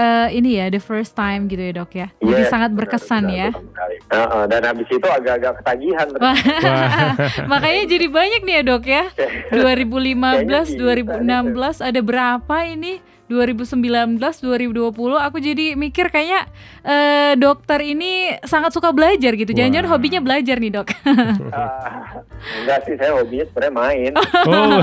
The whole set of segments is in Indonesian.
uh, ini ya the first time gitu ya dok ya. Jadi Yes, sangat benar, berkesan benar, ya. betul sekali. Heeh, dan habis itu agak-agak ketagihan. Makanya jadi banyak nih ya dok ya. 2015, Kayaknya bisa 2016 ada berapa ini? 2019, 2020 aku jadi mikir kayaknya eh, dokter ini sangat suka belajar gitu. Jangan-jangan hobinya belajar nih dok. Ah, enggak sih, saya hobinya sebenarnya main. Oh.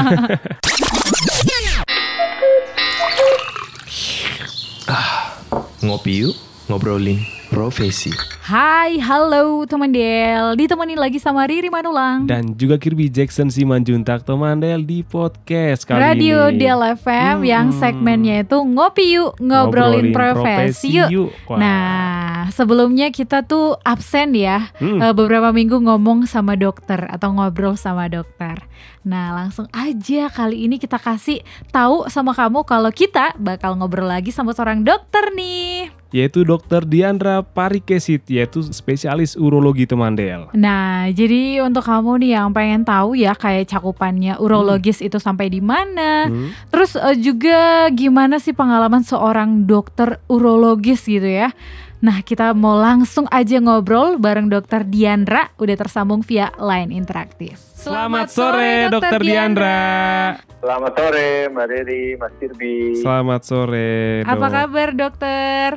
Ngopi yuk, ngobrolin profesi. Hai, halo teman Del. Ditemenin lagi sama Riri Manulang. Dan juga Kirby Jackson Simanjuntak teman Del di podcast kali Radio ini. Del FM yang Hmm. segmennya itu ngopi yuk, ngobrolin, profesi, yuk. Wah. Nah, sebelumnya kita tuh absen ya. Hmm. Eh, beberapa minggu ngomong sama dokter atau ngobrol sama dokter. Nah, langsung aja kali ini kita kasih tahu sama kamu kalau kita bakal ngobrol lagi sama seorang dokter nih. yaitu Dokter Diandra Parikesit yaitu spesialis urologi teman Del. Nah, jadi untuk kamu nih yang pengen tahu ya kayak cakupannya urologis itu sampai di mana, Hmm. Terus eh, juga gimana sih pengalaman seorang dokter urologis gitu ya? Nah kita mau langsung aja ngobrol bareng dokter Diandra udah tersambung via line interaktif. Selamat sore Dokter Diandra. Selamat sore, Mbak Riri, Mas Kirby. Selamat sore. Apa Dok. kabar dokter?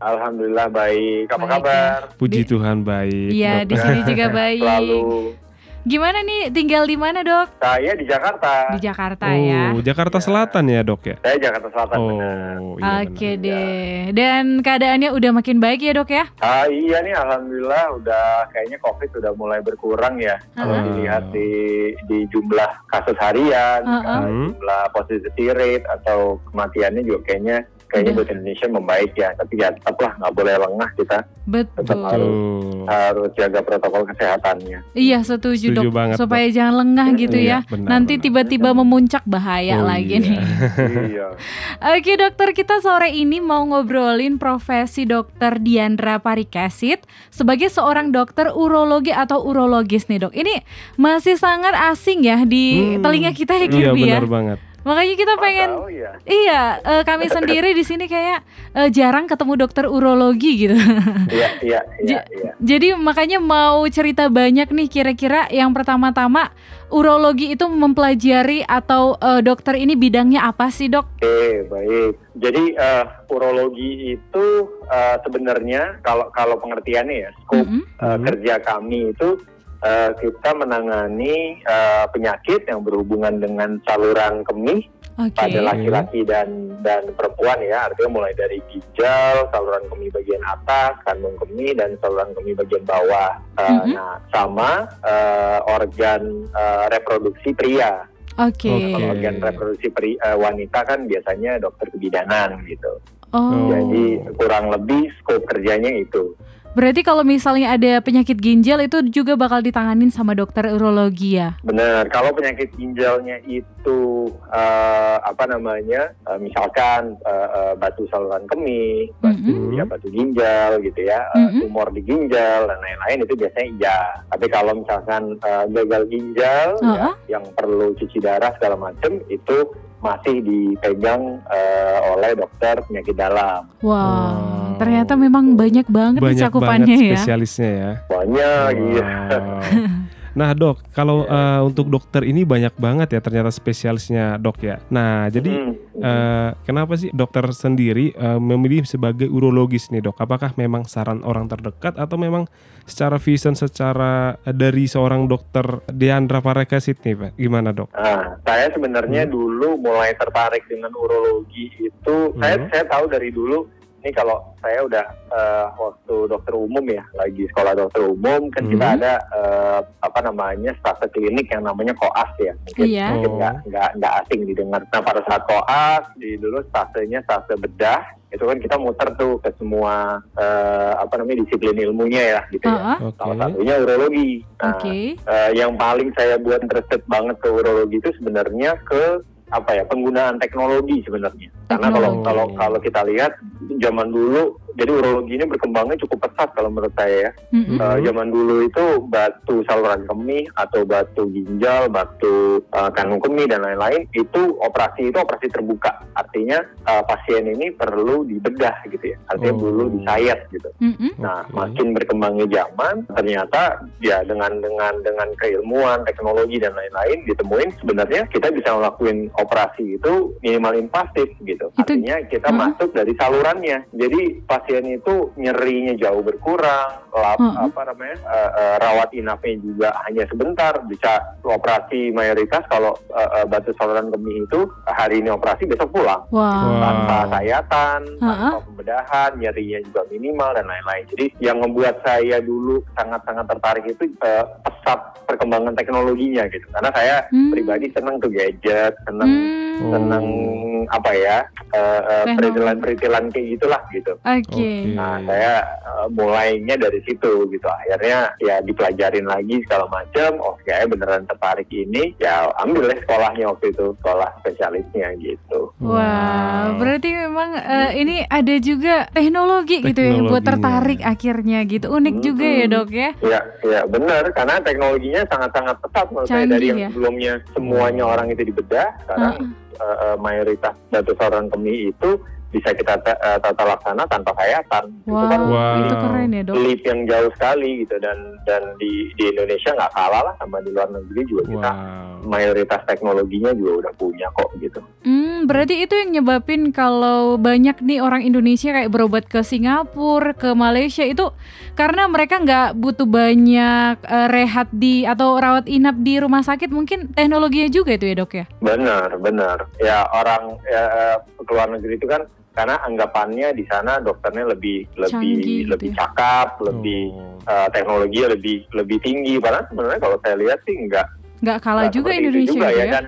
Alhamdulillah baik. Apa Baik, kabar? Puji Di- Tuhan baik. Iya di sini juga baik. Selalu. Gimana nih tinggal di mana dok? Saya di Jakarta. Di Jakarta ya. Oh, Jakarta Iya. Selatan ya, Dok ya? Saya Jakarta Selatan. benar. Oh, iya Oke benar. deh. Dan keadaannya udah makin baik ya dok ya? Ah, iya nih, alhamdulillah udah kayaknya COVID sudah mulai berkurang ya. Kalau Ah. dilihat di di jumlah kasus harian, Ah, ah. uh, jumlah positivity rate atau kematiannya juga kayaknya kayaknya buat Indonesia membaik ya. Tapi ya tetaplah nggak boleh lengah kita Betul. Betul. harus jaga protokol kesehatannya. Iya setuju, Setuju dok. banget, Supaya jangan lengah gitu Iya, ya. benar, Nanti tiba-tiba memuncak bahaya Oh, lagi iya. nih. iya. Oke dokter kita sore ini mau ngobrolin profesi dokter Diandra Parikesit sebagai seorang dokter urologi atau urologis nih dok. Ini masih sangat asing ya di Hmm. telinga kita ya Iya ya. benar banget. Makanya kita pengen Oh iya. Iya, eh, kami sendiri di sini kayak eh, jarang ketemu dokter urologi gitu. Iya, iya, iya, iya. Jadi makanya mau cerita banyak nih kira-kira yang pertama-tama urologi itu mempelajari atau eh, dokter ini bidangnya apa sih dok? Oke, baik. Jadi eh, urologi itu eh, sebenarnya kalau kalau pengertiannya ya, skop Mm-mm. eh, Mhm. kerja kami itu eh, kita menangani eh, penyakit yang berhubungan dengan saluran kemih Oke. pada laki-laki dan dan perempuan ya, artinya mulai dari ginjal, saluran kemih bagian atas, kandung kemih dan saluran kemih bagian bawah. Eh, Mhm. Nah, sama eh, organ eh, reproduksi pria. Oke. Oke. Kalau organ reproduksi peri- eh, wanita kan biasanya dokter kebidanan gitu. Oh. Jadi kurang lebih skop kerjanya itu. Berarti kalau misalnya ada penyakit ginjal itu juga bakal ditanganin sama dokter urologi ya? Benar. Kalau penyakit ginjalnya itu eh, apa namanya, eh, misalkan eh, eh, batu saluran kemih, batu Mhm. ya batu ginjal gitu ya, Mhm. tumor di ginjal dan lain-lain itu biasanya iya. Tapi kalau misalkan eh, gagal ginjal ya, Uh-uh. yang perlu cuci darah segala macam itu masih dipegang eh, oleh dokter penyakit dalam. Wow, Wow. ternyata memang banyak banget Banyak cakupannya banget ya. spesialisnya ya. Banyak iya. Nah dok, kalau Iya. eh, untuk dokter ini banyak banget ya ternyata spesialisnya dok ya. Nah jadi Hmm. eh, kenapa sih dokter sendiri eh, memilih sebagai urologis nih dok? Apakah memang saran orang terdekat atau memang secara vision secara eh, dari seorang dokter Diandra Parikesit nih pak? Gimana dok? Nah, saya sebenarnya Hmm. dulu mulai tertarik dengan urologi itu, saya Hmm. saya tahu dari dulu. Ini kalau saya udah eh, waktu dokter umum ya, lagi sekolah dokter umum kan kita Hmm. ada eh, apa namanya stase klinik yang namanya koas ya. Mungkin Iya. mungkin Oh. nggak nggak nggak asing didengar. Nah pada saat koas di dulu stasenya stase bedah itu kan kita muter tuh ke semua eh, apa namanya disiplin ilmunya ya gitu ya. Ah, ah. Oke. Salah satunya urologi. Nah, Oke. Eh, yang paling saya buat interested banget ke urologi itu sebenarnya ke apa ya penggunaan teknologi sebenarnya. Karena kalau kalau kalau kita lihat zaman dulu jadi urologi ini berkembangnya cukup pesat kalau menurut saya ya. Mm-mm. Eh, zaman dulu itu batu saluran kemih atau batu ginjal, batu eh, kandung kemih dan lain-lain itu operasi itu operasi terbuka. Artinya eh, pasien ini perlu dibedah gitu ya. Artinya Oh. perlu disayat gitu. Mm-mm. Nah, Oke. makin berkembangnya zaman, ternyata ya dengan dengan dengan keilmuan, teknologi dan lain-lain ditemuin sebenarnya kita bisa ngelakuin operasi itu minimal invasif gitu. Itu- Artinya kita Heeh. masuk dari salurannya. Jadi pasien itu nyerinya jauh berkurang, lap- Heeh. apa namanya eh, eh, rawat inapnya juga hanya sebentar. Bisa operasi mayoritas kalau eh, eh, batu saluran kemih itu hari ini operasi besok pulang Wow. Wow. tanpa sayatan, Ha-ha. tanpa pembedahan, nyerinya juga minimal dan lain-lain. Jadi yang membuat saya dulu sangat-sangat tertarik itu eh, pesat perkembangan teknologinya gitu. Karena saya Hmm. pribadi senang tuh gadget, senang Hmm. Oh. senang apa ya eh, eh, Teknologi. peritilan-peritilan kayak gitulah gitu. Oke. Oke. Nah, saya eh, mulainya dari situ gitu. Akhirnya ya dipelajarin lagi segala macam. Oh, kayaknya beneran tertarik ini. Ya ambil deh sekolahnya waktu itu, sekolah spesialisnya gitu. Wah, berarti memang eh, ini ada juga teknologi gitu ya yang buat tertarik akhirnya gitu. Unik juga ya dok ya. Ya, ya benar. Karena teknologinya sangat-sangat pesat menurut saya dari yang ya. sebelumnya semuanya orang itu dibedah. Sekarang Heeh. eh, eh, mayoritas batu saluran kemih itu bisa kita ta- eh, tata laksana tanpa sayatan. Itu Wow, kan Wow. itu keren ya dok. leap yang jauh sekali gitu dan dan di di Indonesia nggak kalah lah sama di luar negeri juga kita Wow. mayoritas teknologinya juga udah punya kok gitu. Hmm, berarti itu yang nyebabin kalau banyak nih orang Indonesia kayak berobat ke Singapura, ke Malaysia itu karena mereka nggak butuh banyak eh, rehat di atau rawat inap di rumah sakit, mungkin teknologinya juga itu ya dok ya. Benar, benar. Ya orang ya, eh, ke luar negeri itu kan karena anggapannya di sana dokternya lebih lebih Canggih gitu lebih ya. cakap, lebih Oh. eh, teknologinya lebih lebih tinggi. Padahal sebenarnya kalau saya lihat sih enggak Nggak kalah Nah, juga Indonesia juga gitu ya ya. dan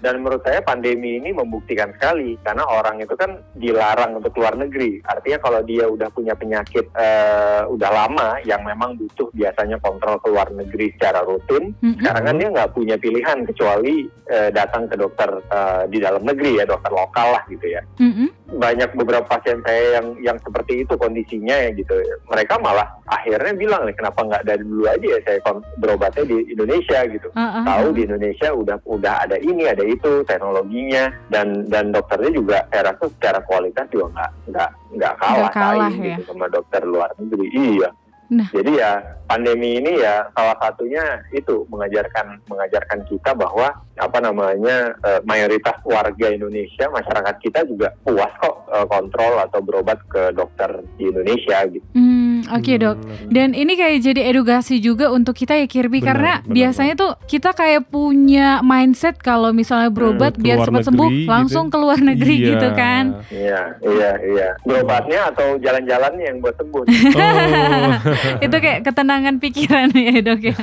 dan menurut saya pandemi ini membuktikan sekali karena orang itu kan dilarang untuk keluar negeri artinya kalau dia udah punya penyakit eh, udah lama yang memang butuh biasanya kontrol ke luar negeri secara rutin Mm-mm. sekarang kan dia nggak punya pilihan kecuali eh, datang ke dokter eh, di dalam negeri ya dokter lokal lah gitu ya Mm-mm. Banyak beberapa pasien saya yang yang seperti itu kondisinya ya gitu mereka malah akhirnya bilang nih kenapa nggak dari dulu aja ya saya berobatnya di Indonesia gitu Ah, ah, tahu ah. di Indonesia udah udah ada ini ada itu teknologinya dan dan dokternya juga saya rasa secara kualitas juga nggak nggak nggak kalah, Nggak kalah, saing ya. gitu sama dokter luar negeri iya Nah. jadi ya pandemi ini ya salah satunya itu mengajarkan mengajarkan kita bahwa apa namanya eh, mayoritas warga Indonesia masyarakat kita juga puas kok eh, kontrol atau berobat ke dokter di Indonesia gitu Hmm, oke dok. Benar. Dan ini kayak jadi edukasi juga untuk kita ya Kirby Benar, karena benar biasanya tuh kita kayak punya mindset kalau misalnya berobat Hmm, biar cepat sembuh negeri langsung gitu. ke luar negeri Iya. gitu kan. iya iya iya berobatnya atau jalan-jalannya yang buat sembuh Oh. itu kayak ketenangan pikiran ya dok ya.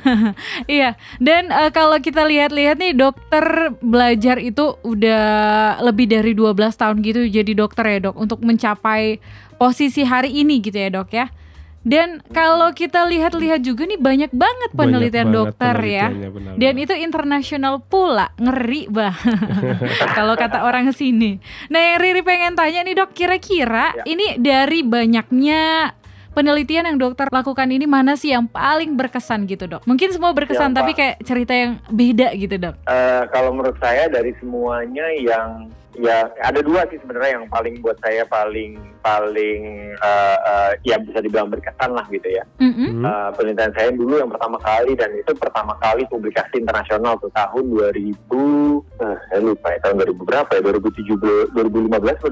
iya. Dan eh, kalau kita lihat-lihat nih dokter belajar itu udah lebih dari 12 tahun gitu jadi dokter ya dok untuk mencapai posisi hari ini gitu ya dok ya. Dan kalau kita lihat-lihat juga nih banyak banget Banyak penelitian banget dokter ya. penelitiannya, benar, Dan itu internasional pula, ngeri bah. Kalau kata orang sini. Nah, yang Riri pengen tanya nih dok, kira-kira Ya. ini dari banyaknya penelitian yang dokter lakukan ini mana sih yang paling berkesan gitu dok? Mungkin semua berkesan Yang tapi kayak cerita yang beda gitu dok. Eh, kalau menurut saya dari semuanya yang ya ada dua sih sebenarnya yang paling buat saya paling paling eh, eh, ya bisa dibilang berkesan lah gitu ya. Mm-mm. Hmm. Eh, penelitian saya dulu yang pertama kali dan itu pertama kali publikasi internasional tuh tahun 2000 eh, saya lupa ya tahun 2000 berapa ya 2017 2015 atau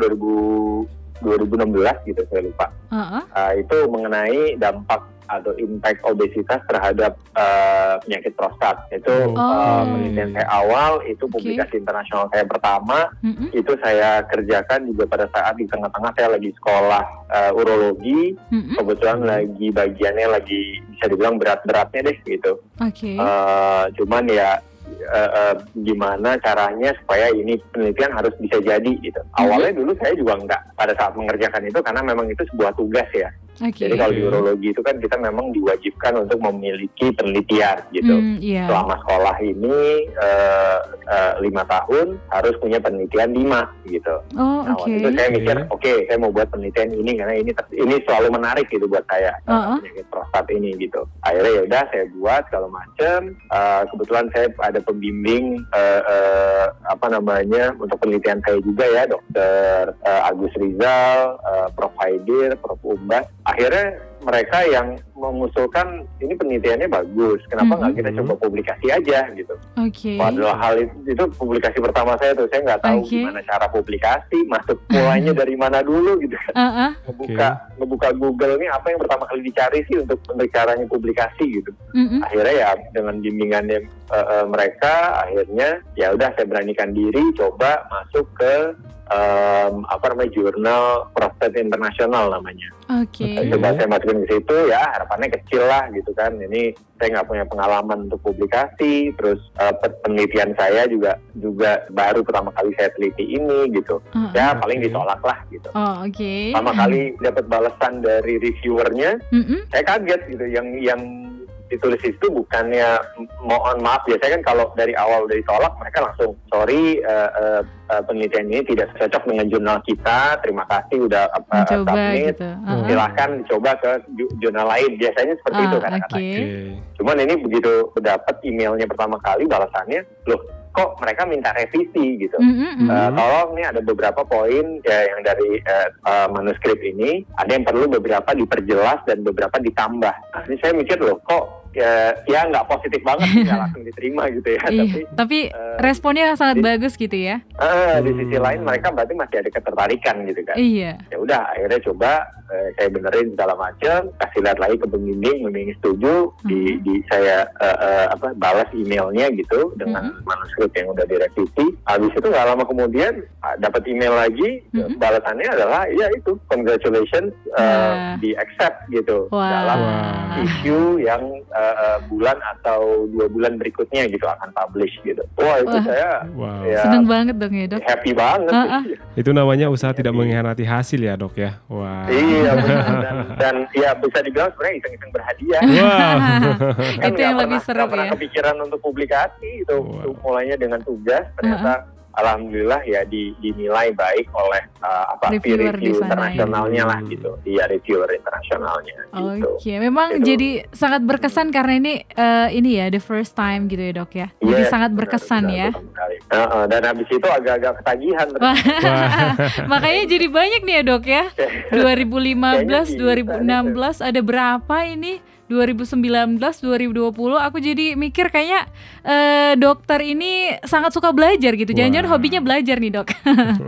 2000 2016 gitu saya lupa. Uh-uh. Uh, itu mengenai dampak atau impact obesitas terhadap uh, penyakit prostat. Itu Oh. uh, penelitian saya awal, itu publikasi internasional saya pertama. Mm-mm. Itu saya kerjakan juga pada saat di tengah-tengah saya lagi sekolah uh, urologi. Mm-mm. Kebetulan lagi bagiannya lagi bisa dibilang berat-beratnya deh gitu. Oke. Uh, cuman ya uh, uh, gimana caranya supaya ini penelitian harus bisa jadi gitu. Awalnya dulu saya juga nggak pada saat mengerjakan itu karena memang itu sebuah tugas ya. Oke. Jadi kalau di urologi itu kan kita memang diwajibkan untuk memiliki penelitian gitu. Hmm, iya. Selama sekolah ini eh, eh, lima tahun harus punya penelitian lima gitu. Oh, Nah, oke. waktu itu saya mikir, Oke. oke, saya mau buat penelitian ini karena ini ini selalu menarik gitu buat saya uh, Uh-uh. penyakit prostat ini gitu. Akhirnya ya udah saya buat segala macam. Uh, kebetulan saya ada pembimbing uh, uh, apa namanya untuk penelitian saya juga ya, dokter uh, Agus Rizal, uh, Prof Haidir, Prof Umbas. Akhirnya mereka yang mengusulkan ini penelitiannya bagus, kenapa nggak kita Mhm. coba publikasi aja gitu. Oke. Padahal hal itu, itu publikasi pertama saya tuh saya nggak tahu Oke. gimana cara publikasi, masuk mulainya dari mana dulu gitu kan. Uh-uh. Ngebuka ngebuka Google ini apa yang pertama kali dicari sih untuk caranya publikasi gitu. Mm-mm. Akhirnya ya dengan bimbingannya eh, eh, mereka akhirnya ya udah saya beranikan diri coba masuk ke em, apa namanya jurnal prostat internasional namanya. Oke. Oke. Coba saya masukin ke situ ya harapannya kecil lah gitu kan. Ini saya nggak punya pengalaman untuk publikasi, terus pe- penelitian saya juga juga baru pertama kali saya teliti ini gitu. Uh-uh. Ya paling Oke. ditolak lah gitu. Oh, oke. Pertama kali dapat balasan dari reviewernya, Mm-mm. saya kaget gitu. Yang yang ditulis itu bukannya mohon maaf biasanya kan kalau dari awal udah ditolak mereka langsung sorry eh, eh, eh, penelitian ini tidak cocok dengan jurnal kita terima kasih udah Mencoba submit gitu. Uh-uh. silahkan dicoba ke ju- jurnal lain biasanya seperti Ah, itu kan oke. cuman ini begitu dapat emailnya pertama kali balasannya loh kok mereka minta revisi gitu Mm-mm. Eh, Mhm. tolong nih ada beberapa poin ya, yang dari eh, eh, manuskrip ini ada yang perlu beberapa diperjelas dan beberapa ditambah. Nah, ini saya mikir loh kok ya ya nggak positif banget nggak langsung diterima gitu ya. Iya, Tapi tapi eh, responnya sangat di- bagus gitu ya. eh, di sisi Hmm. lain mereka berarti masih ada ketertarikan gitu kan. Iya. Ya udah akhirnya coba eh, saya benerin segala macam, kasih lihat lagi ke pembimbing, pembimbing setuju, di, Mhm. di saya eh, eh, apa balas emailnya gitu dengan Mhm. manuskrip yang udah direvisi. Habis itu nggak lama kemudian ah, dapat email lagi, Mhm. balasannya adalah ya itu congratulations eh, Wah. di accept gitu Wah. dalam Wah. issue yang eh, eh, bulan atau dua bulan berikutnya gitu akan publish gitu. Wah itu Wah. saya Wow. ya Seneng banget dong ya, Dok. happy banget. Ah. Itu namanya usaha tidak mengkhianati hasil ya dok ya. Wah. Iya benar. dan, dan ya bisa dibilang sebenarnya iseng-iseng berhadiah. Wow. Kan Itu yang nggak lebih pernah- seru nggak pernah ya. kepikiran untuk publikasi itu Wow. Itu mulainya dengan tugas ternyata alhamdulillah ya di- dinilai baik oleh uh, apa Reviewer review sana ya. internasionalnya lah Hmm. gitu iya reviewer internasionalnya gitu. Oke, memang Itu- jadi sangat berkesan karena ini eh, ini ya the first time gitu ya dok ya. Jadi Yes, sangat benar, berkesan benar, ya. betul sekali. Heeh, dan habis itu agak-agak ketagihan makanya jadi banyak nih ya dok ya. 2015, Kayaknya bisa 2016 ada berapa ini? 2019, 2020 aku jadi mikir kayaknya eh, dokter ini sangat suka belajar gitu. Jangan-jangan hobinya belajar nih dok.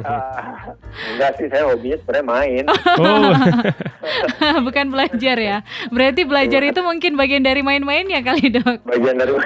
Ah, enggak sih saya hobinya sebenarnya main Oh. Bukan belajar ya. Berarti belajar itu mungkin bagian dari main-mainnya kali dok. bagian dari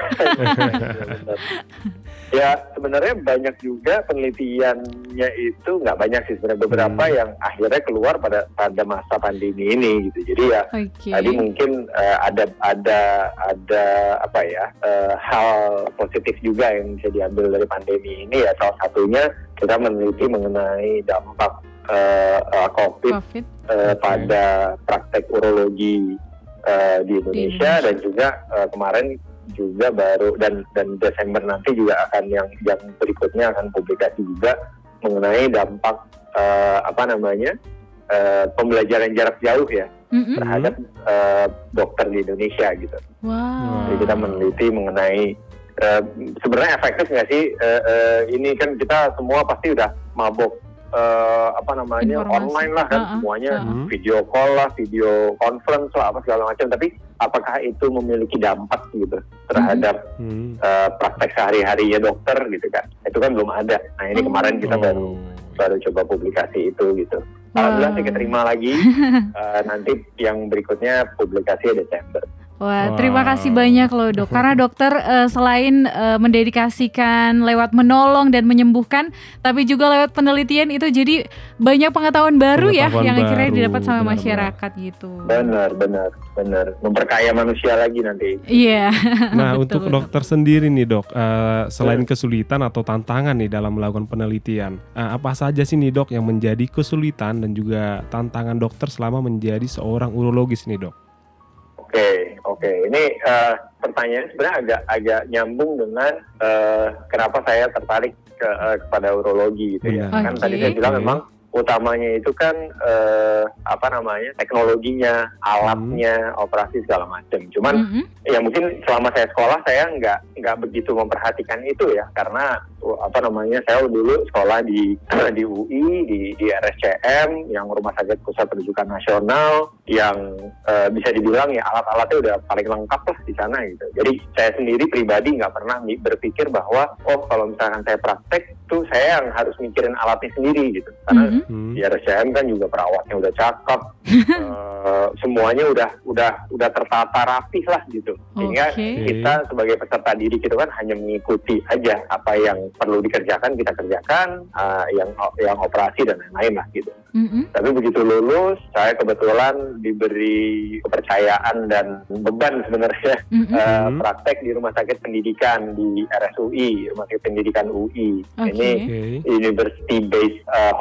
ya sebenarnya banyak juga penelitiannya itu nggak banyak sih sebenarnya beberapa Hmm. yang akhirnya keluar pada pada masa pandemi ini gitu jadi ya Oke. tadi mungkin eh, ada ada ada apa ya eh, hal positif juga yang bisa diambil dari pandemi ini ya salah satunya kita meneliti mengenai dampak eh, eh, COVID Covid. eh, pada praktek urologi eh, di Indonesia Indonesia. dan juga eh, kemarin juga baru dan dan Desember nanti juga akan yang yang berikutnya akan publikasi juga mengenai dampak eh, apa namanya eh, pembelajaran jarak jauh ya Mm-mm. terhadap eh, dokter di Indonesia gitu. Wow. Jadi kita meneliti mengenai eh, sebenarnya efektif nggak sih eh, eh, ini kan kita semua pasti udah mabok eh, apa namanya Informasi. online lah kan Ah, ah, semuanya ah, ah. Hmm. video call lah, video conference lah apa segala macam. Tapi apakah itu memiliki dampak gitu terhadap Hmm. eh, praktek sehari-harinya dokter gitu kan? Itu kan belum ada. Nah ini Oh. kemarin kita baru Oh. baru coba publikasi itu gitu. Alhamdulillah sih keterima lagi. Eh, nanti yang berikutnya publikasi Desember. Wah, Wow. terima kasih banyak loh dok. Karena dokter eh, selain eh, mendedikasikan lewat menolong dan menyembuhkan, tapi juga lewat penelitian itu jadi banyak pengetahuan baru ya Pengetahuan yang akhirnya baru, didapat sama benar-benar. masyarakat gitu. Benar, benar, benar. Memperkaya manusia lagi nanti. Iya. Nah, Betul, untuk betul. dokter sendiri nih dok, eh, selain kesulitan atau tantangan nih dalam melakukan penelitian, eh, apa saja sih nih dok yang menjadi kesulitan dan juga tantangan dokter selama menjadi seorang urologis nih dok? Oke, oke. Ini eh, pertanyaan sebenarnya agak agak nyambung dengan eh, kenapa saya tertarik ke, eh, kepada urologi gitu ya. Benar. Kan tadi saya bilang memang utamanya itu kan eh, apa namanya teknologinya, alatnya, operasi segala macam. Cuman Mm-mm. ya mungkin selama saya sekolah saya nggak nggak begitu memperhatikan itu ya karena uh, apa namanya saya dulu sekolah di di UI di di RSCM yang rumah sakit pusat rujukan nasional yang eh, bisa dibilang ya alat-alatnya udah paling lengkap lah di sana gitu jadi saya sendiri pribadi nggak pernah berpikir bahwa oh kalau misalkan saya praktek tuh saya yang harus mikirin alatnya sendiri gitu karena Mhm. Hmm. Di RSCM kan juga perawatnya udah cakep, eh, semuanya udah udah udah tertata rapih lah gitu. Sehingga Oke. kita sebagai peserta didik itu kan hanya mengikuti aja apa yang perlu dikerjakan kita kerjakan, eh, yang yang operasi dan lain-lain lah gitu. Mm-mm. Tapi begitu lulus, saya kebetulan diberi kepercayaan dan beban sebenarnya eh, Mhm. praktek di rumah sakit pendidikan di RSUI, rumah sakit pendidikan UI. Oke. Ini. University Based uh,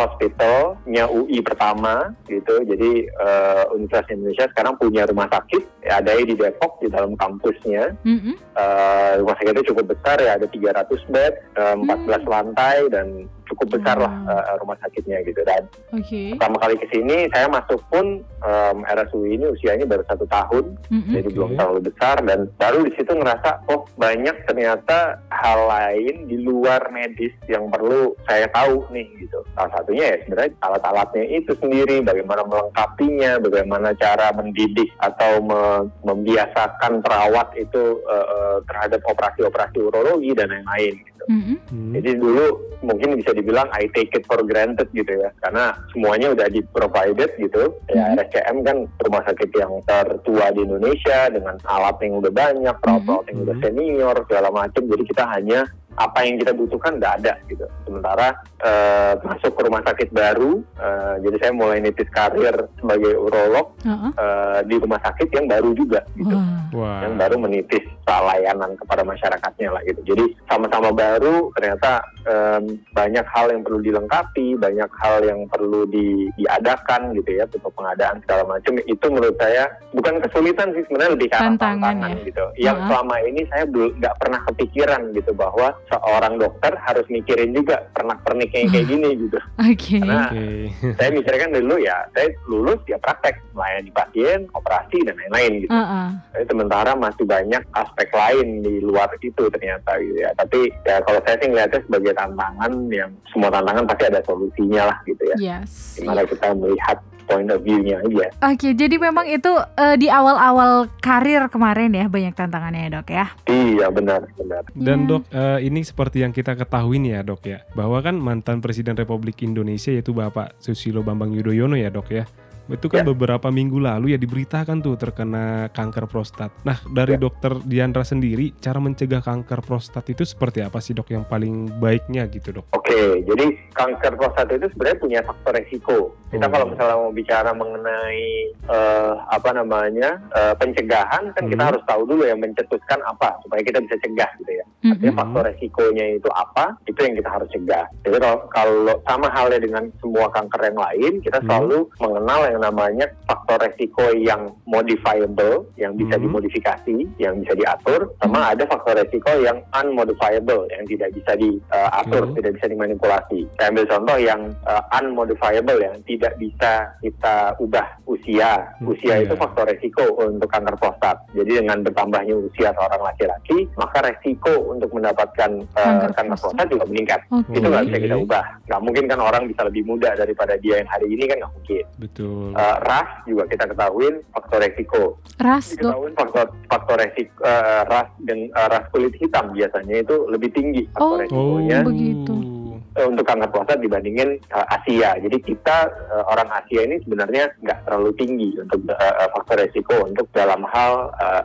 Hospital-nya UI pertama gitu. Jadi uh, Universitas Indonesia sekarang punya rumah sakit ya, ada di Depok di dalam kampusnya. Mm-mm. Uh, rumah sakit itu cukup besar ya, ada 300 bed, uh, 14 lantai dan cukup besar lah uh, rumah sakitnya gitu. Dan Oke. pertama kali ke sini saya masuk pun um, RSUI ini usianya baru satu tahun Mm-mm. jadi Oke. belum terlalu besar dan baru di situ ngerasa oh banyak ternyata hal lain di luar medis yang perlu saya tahu nih gitu salah satunya ya sebenarnya alat-alatnya itu sendiri bagaimana melengkapinya bagaimana cara mendidik atau me- membiasakan perawat itu eh, terhadap operasi-operasi urologi dan lain-lain gitu. Mm-mm. Hmm. Jadi dulu mungkin bisa dibilang I take it for granted gitu ya, karena semuanya udah di provided gitu. Ya Mhm. RSCM kan rumah sakit yang tertua di Indonesia dengan alat yang udah banyak, perawat-perawat yang udah Mhm. senior segala macam. Jadi kita hanya apa yang kita butuhkan nggak ada gitu. Sementara eh, masuk ke rumah sakit baru, eh, jadi saya mulai nitis karir sebagai urolog Uh-uh. eh, di rumah sakit yang baru juga gitu. Wah. yang baru menitis layanan kepada masyarakatnya lah gitu. Jadi sama-sama baru ternyata em, banyak hal yang perlu dilengkapi, banyak hal yang perlu di- diadakan gitu ya untuk pengadaan segala macam. Itu menurut saya bukan kesulitan sih sebenarnya lebih ke arah Tantangan tantangan ya. gitu. Yang Ha-ha. selama ini saya belum nggak pernah kepikiran gitu bahwa seorang dokter harus mikirin juga pernak-pernik yang kayak gini gitu. Oke. Karena Oke. saya mikirkan dulu ya, saya lulus ya praktek melayani pasien, operasi dan lain-lain gitu. Uh-uh. Tapi sementara masih banyak aspek lain di luar itu ternyata gitu ya. Tapi ya kalau saya sih ngeliatnya sebagai tantangan yang semua tantangan pasti ada solusinya lah gitu ya. Yes. Gimana kita melihat point of view-nya aja. Oke, jadi memang itu eh, di awal-awal karir kemarin ya banyak tantangannya ya dok ya. Iya benar benar. Dan Ya. dok, eh, ini seperti yang kita ketahui nih ya dok ya, bahwa kan mantan Presiden Republik Indonesia yaitu Bapak Susilo Bambang Yudhoyono ya dok ya, itu kan Ya. beberapa minggu lalu ya diberitakan tuh terkena kanker prostat. Nah dari Ya. dokter Diandra sendiri, cara mencegah kanker prostat itu seperti apa sih dok yang paling baiknya gitu dok? Oke, jadi kanker prostat itu sebenarnya punya faktor resiko. Kita Oh. kalau misalnya mau bicara mengenai eh, apa namanya eh, pencegahan, kan kita Hmm. harus tahu dulu yang mencetuskan apa supaya kita bisa cegah gitu ya. Artinya Mm-mm. faktor resikonya itu apa, itu yang kita harus cegah. Jadi kalau, kalau sama halnya dengan semua kanker yang lain, kita Hmm. selalu mengenal yang namanya faktor resiko yang modifiable, yang bisa Hmm. dimodifikasi, yang bisa diatur, sama ada faktor resiko yang unmodifiable, yang tidak bisa diatur, Oke. tidak bisa dimanipulasi. Saya ambil contoh yang uh, unmodifiable, yang tidak bisa kita ubah usia. Hmm, Usia iya. itu faktor resiko untuk kanker prostat. Jadi dengan bertambahnya usia seorang laki-laki, maka resiko untuk mendapatkan uh, Kanker kanker, prostat. juga meningkat. Oke. Itu nggak bisa kita ubah. Nggak mungkin kan orang bisa lebih muda daripada dia yang hari ini kan nggak mungkin. Betul. Uh, ras juga kita ketahuin faktor resiko. Ras dok. Diketahuin faktor faktor resiko uh, ras dan uh, ras kulit hitam biasanya itu lebih tinggi faktor Oh, resikonya begitu. Eh, untuk kanker prostat dibandingin eh, Asia. Jadi kita eh, orang Asia ini sebenarnya nggak terlalu tinggi untuk eh, faktor resiko untuk dalam hal eh,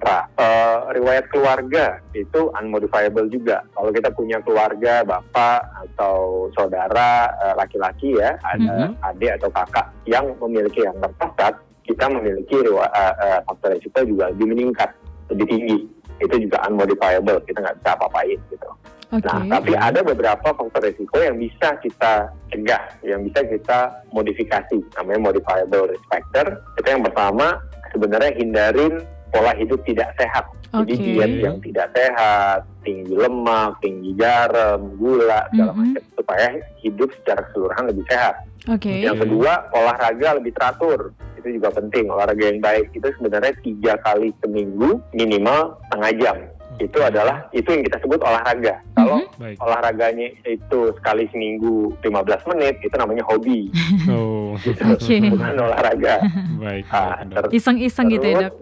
ra- eh, riwayat keluarga itu unmodifiable juga. Kalau kita punya keluarga bapak atau saudara eh, laki-laki ya, ada Mhm. adik atau kakak yang memiliki kanker prostat, kita memiliki eh, eh, faktor resiko juga lebih meningkat, lebih tinggi. Itu juga unmodifiable, kita nggak bisa apa-apain gitu. Oke. Nah, tapi ada beberapa faktor risiko yang bisa kita cegah, yang bisa kita modifikasi, namanya modifiable risk factor. Itu yang pertama, sebenarnya hindarin pola hidup tidak sehat. Jadi Oke. diet yang tidak sehat, tinggi lemak, tinggi garam, gula, segala Mhm. macam, supaya hidup secara keseluruhan lebih sehat. Oke. Yang kedua, olahraga lebih teratur. Itu juga penting. Olahraga yang baik itu sebenarnya tiga kali seminggu minimal setengah jam. Itu adalah itu yang kita sebut olahraga. Kalau Mhm. Baik. olahraganya itu sekali seminggu 15 menit, itu namanya hobi, Oh. Oke. bukan olahraga. Baik. Ah, ter-. Iseng-iseng gitu ya, Dok.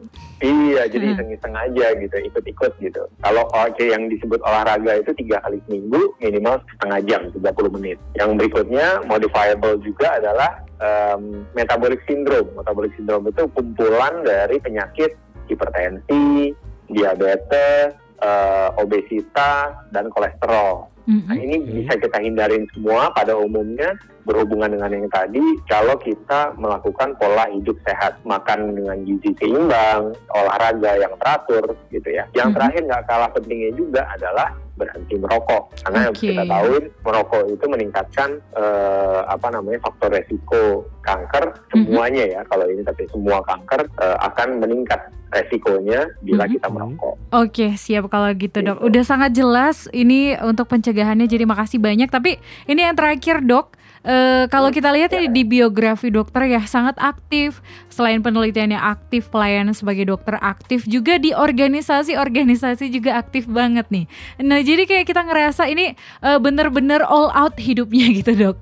Iya, jadi iseng-iseng aja gitu, ikut-ikut gitu. Kalau oke yang disebut olahraga itu tiga kali seminggu, minimal setengah jam, 30 menit. Yang berikutnya, modifiable juga adalah em, metabolic syndrome. Metabolic syndrome itu kumpulan dari penyakit hipertensi, diabetes, eh, obesitas, dan kolesterol. Nah, Mhm. ini bisa kita hindarin semua pada umumnya berhubungan dengan yang tadi kalau kita melakukan pola hidup sehat, makan dengan gizi seimbang, olahraga yang teratur gitu ya. Yang Mhm. terakhir nggak kalah pentingnya juga adalah berhenti merokok karena yang Oke. kita tahu merokok itu meningkatkan eh, apa namanya faktor resiko kanker semuanya ya kalau ini tapi semua kanker eh, akan meningkat resikonya bila Mhm. kita merokok. Oke, siap kalau gitu, Dok. Gitu. Udah sangat jelas ini untuk pencegahannya jadi makasih banyak. Tapi ini yang terakhir, Dok. Eh, kalau kita lihat ini di biografi dokter ya sangat aktif. Selain penelitiannya aktif, pelayanan sebagai dokter aktif juga di organisasi-organisasi juga aktif banget nih. Nah, jadi kayak kita ngerasa ini eh, bener-bener all out hidupnya gitu, Dok.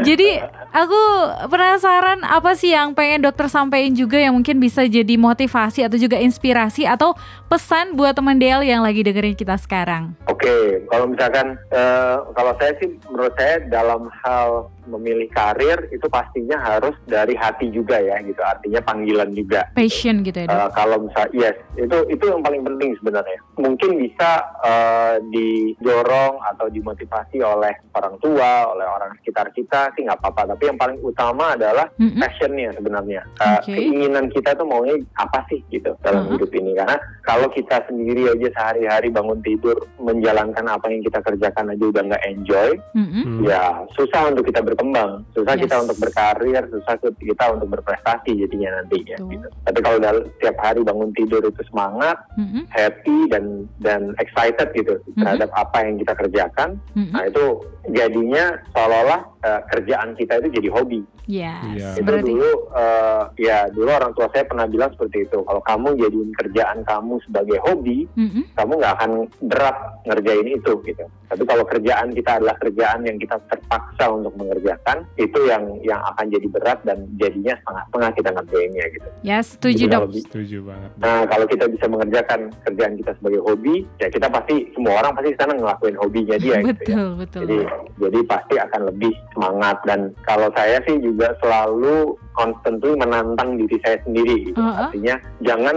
Jadi aku penasaran apa sih yang pengen dokter sampaikan juga yang mungkin bisa jadi motivasi atau juga inspirasi atau pesan buat teman Del yang lagi dengerin kita sekarang. Oke, kalau misalkan eh, kalau saya sih menurut saya dalam hal memilih karir itu pastinya harus dari hati juga ya gitu. Artinya panggilan juga. Passion gitu ya, Dok. Eh, kalau misal yes itu itu yang paling penting sebenarnya mungkin bisa eh, didorong atau dimotivasi oleh orang tua oleh orang sekitar kita sih nggak apa-apa tapi yang paling utama adalah Mm-mm. passionnya sebenarnya Oke. keinginan kita tuh maunya apa sih gitu dalam Uh-huh. hidup ini karena kalau kita sendiri aja sehari-hari bangun tidur menjalankan apa yang kita kerjakan aja udah nggak enjoy Mm-mm. Hmm. ya susah untuk kita berkembang, susah Yes. kita untuk berkarir, susah kita untuk berprestasi jadinya nantinya. Gitu. Tapi kalau dal- setiap hari bangun tidur itu semangat, Mm-mm. happy dan dan excited gitu terhadap apa yang kita kerjakan, Mm-mm. nah itu jadinya seolah-olah eh, kerjaan kita itu jadi hobi. Yes, Iya. Itu berarti dulu eh, ya dulu orang tua saya pernah bilang seperti itu. Kalau kamu jadiin kerjaan kamu sebagai hobi, Mm-mm. kamu nggak akan berat ngerjain itu gitu. Tapi kalau kerjaan kita adalah kerjaan yang kita terpaksa untuk mengerjakan, itu yang yang akan jadi berat dan jadinya setengah-setengah kita ngerjainnya gitu. Yes, setuju, Jadi Dok. bi- Setuju banget. Nah kalau kita bisa mengerjakan kerjaan kita sebagai hobi, ya kita pasti semua orang pasti sana ngelakuin hobinya dia gitu ya. betul, betul. Jadi jadi pasti akan lebih semangat dan kalau saya sih juga selalu constantly menantang diri saya sendiri gitu. Uh-uh. Artinya jangan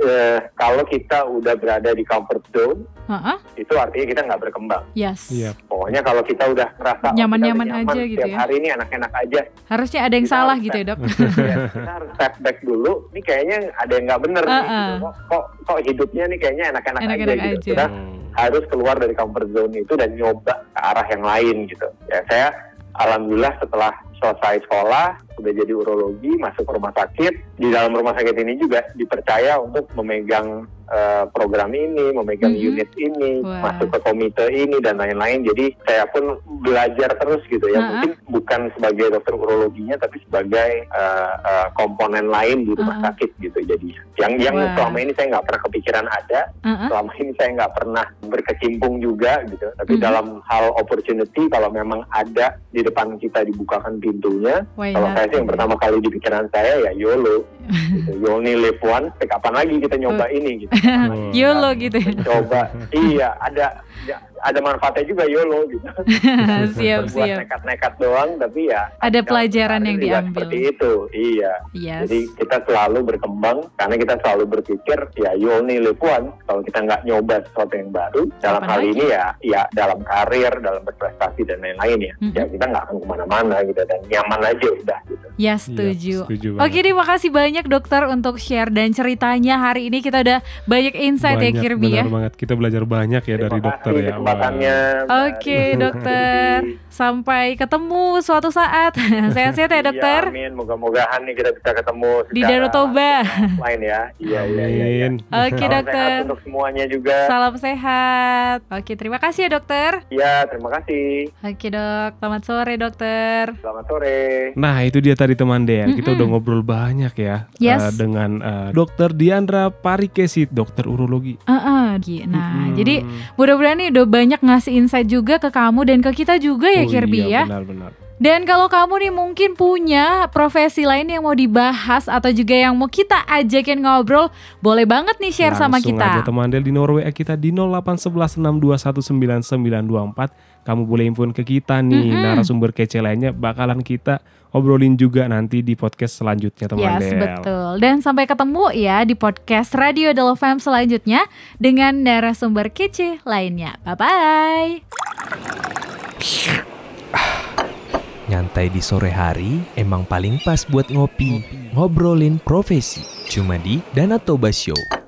eh, kalau kita udah berada di comfort zone Heeh, itu artinya kita nggak berkembang. Yes. Iya. Pokoknya kalau kita udah ngerasa oh, Nyaman-nyaman udah aja gitu setiap ya. hari ini enak-enak aja, Harusnya ada yang Kita salah gitu ya, Dok. ya, kita harus step back dulu. Ini kayaknya ada yang nggak bener nih. Uh-uh. gitu. Kok, kok kok hidupnya nih kayaknya enak-enak aja Enak-enak gitu. aja. Kita Hmm. harus keluar dari comfort zone itu dan nyoba ke arah yang lain gitu. Ya saya alhamdulillah setelah selesai sekolah udah jadi urologi masuk rumah sakit di dalam rumah sakit ini juga dipercaya untuk memegang eh, program ini memegang Mhm. unit ini Wah. masuk ke komite ini dan lain-lain jadi saya pun belajar terus gitu ya Ha-ha. mungkin bukan sebagai dokter urologinya tapi sebagai eh, eh, komponen lain di rumah Ha-ha. sakit gitu jadi yang yang selama ini saya nggak pernah kepikiran ada Heeh. selama ini saya nggak pernah berkecimpung juga gitu. Tapi Mhm. dalam hal opportunity kalau memang ada di depan kita dibukakan pintunya, Why kalau saya sih yang pertama kali di pikiran saya ya YOLO. gitu. You only live once, kapan lagi kita nyoba ini gitu. YOLO gitu ya. Coba, iya ada ya, ada manfaatnya juga YOLO gitu. siap Buat siap. nekat-nekat doang tapi ya Ada pelajaran yang diambil. Seperti itu, iya. Yes. Jadi kita selalu berkembang karena kita selalu berpikir ya you only live once. Kalau kita nggak nyoba sesuatu yang baru dalam Kapan hal lagi? ini ya ya dalam karir, dalam berprestasi dan lain-lain ya. Mm-mm. Ya kita nggak akan ke mana-mana gitu dan nyaman aja udah gitu. Ya setuju. Iya, setuju Oke banget. nih makasih banyak dokter untuk share dan ceritanya hari ini kita udah banyak insight ya Banyak, Kirby ya. banget. Kita belajar banyak ya dari Terima dokter kasih ya. Kesempatannya. Oke dokter, sampai ketemu suatu saat. Sehat-sehat ya dokter. Iya, amin. Moga-mogahan nih kita bisa ketemu Di Danau Toba. offline ya. Iya, iya, iya. iya. Amin. Oke Salam dokter. sehat untuk semuanya juga. Salam sehat. Oke terima kasih ya dokter. Iya, terima kasih. Oke dok, selamat sore dokter. Selamat sore. Nah itu dia tadi teman Den, kita Mm-mm. udah ngobrol banyak ya Yes. eh, dengan eh, Dokter Diandra Parikesit, dokter urologi. Ah, ah, Gi. Nah Mm-mm. jadi mudah-mudahan nih udah banyak ngasih insight juga ke kamu dan ke kita juga ya Oh Kirby iya, ya. Benar-benar. Dan kalau kamu nih mungkin punya profesi lain yang mau dibahas atau juga yang mau kita ajakin ngobrol, boleh banget nih share sama Langsung kita. aja teman Del di Norway kita di 08116219924. Kamu boleh infon ke kita nih Mm-mm. narasumber kece lainnya bakalan kita obrolin juga nanti di podcast selanjutnya teman Yes, Del. betul. Dan sampai ketemu ya di podcast Radio Del FM selanjutnya dengan narasumber kece lainnya. Bye-bye. Nyantai di sore hari emang paling pas buat ngopi. Ngobrolin profesi. Cuma di Danatoba Show.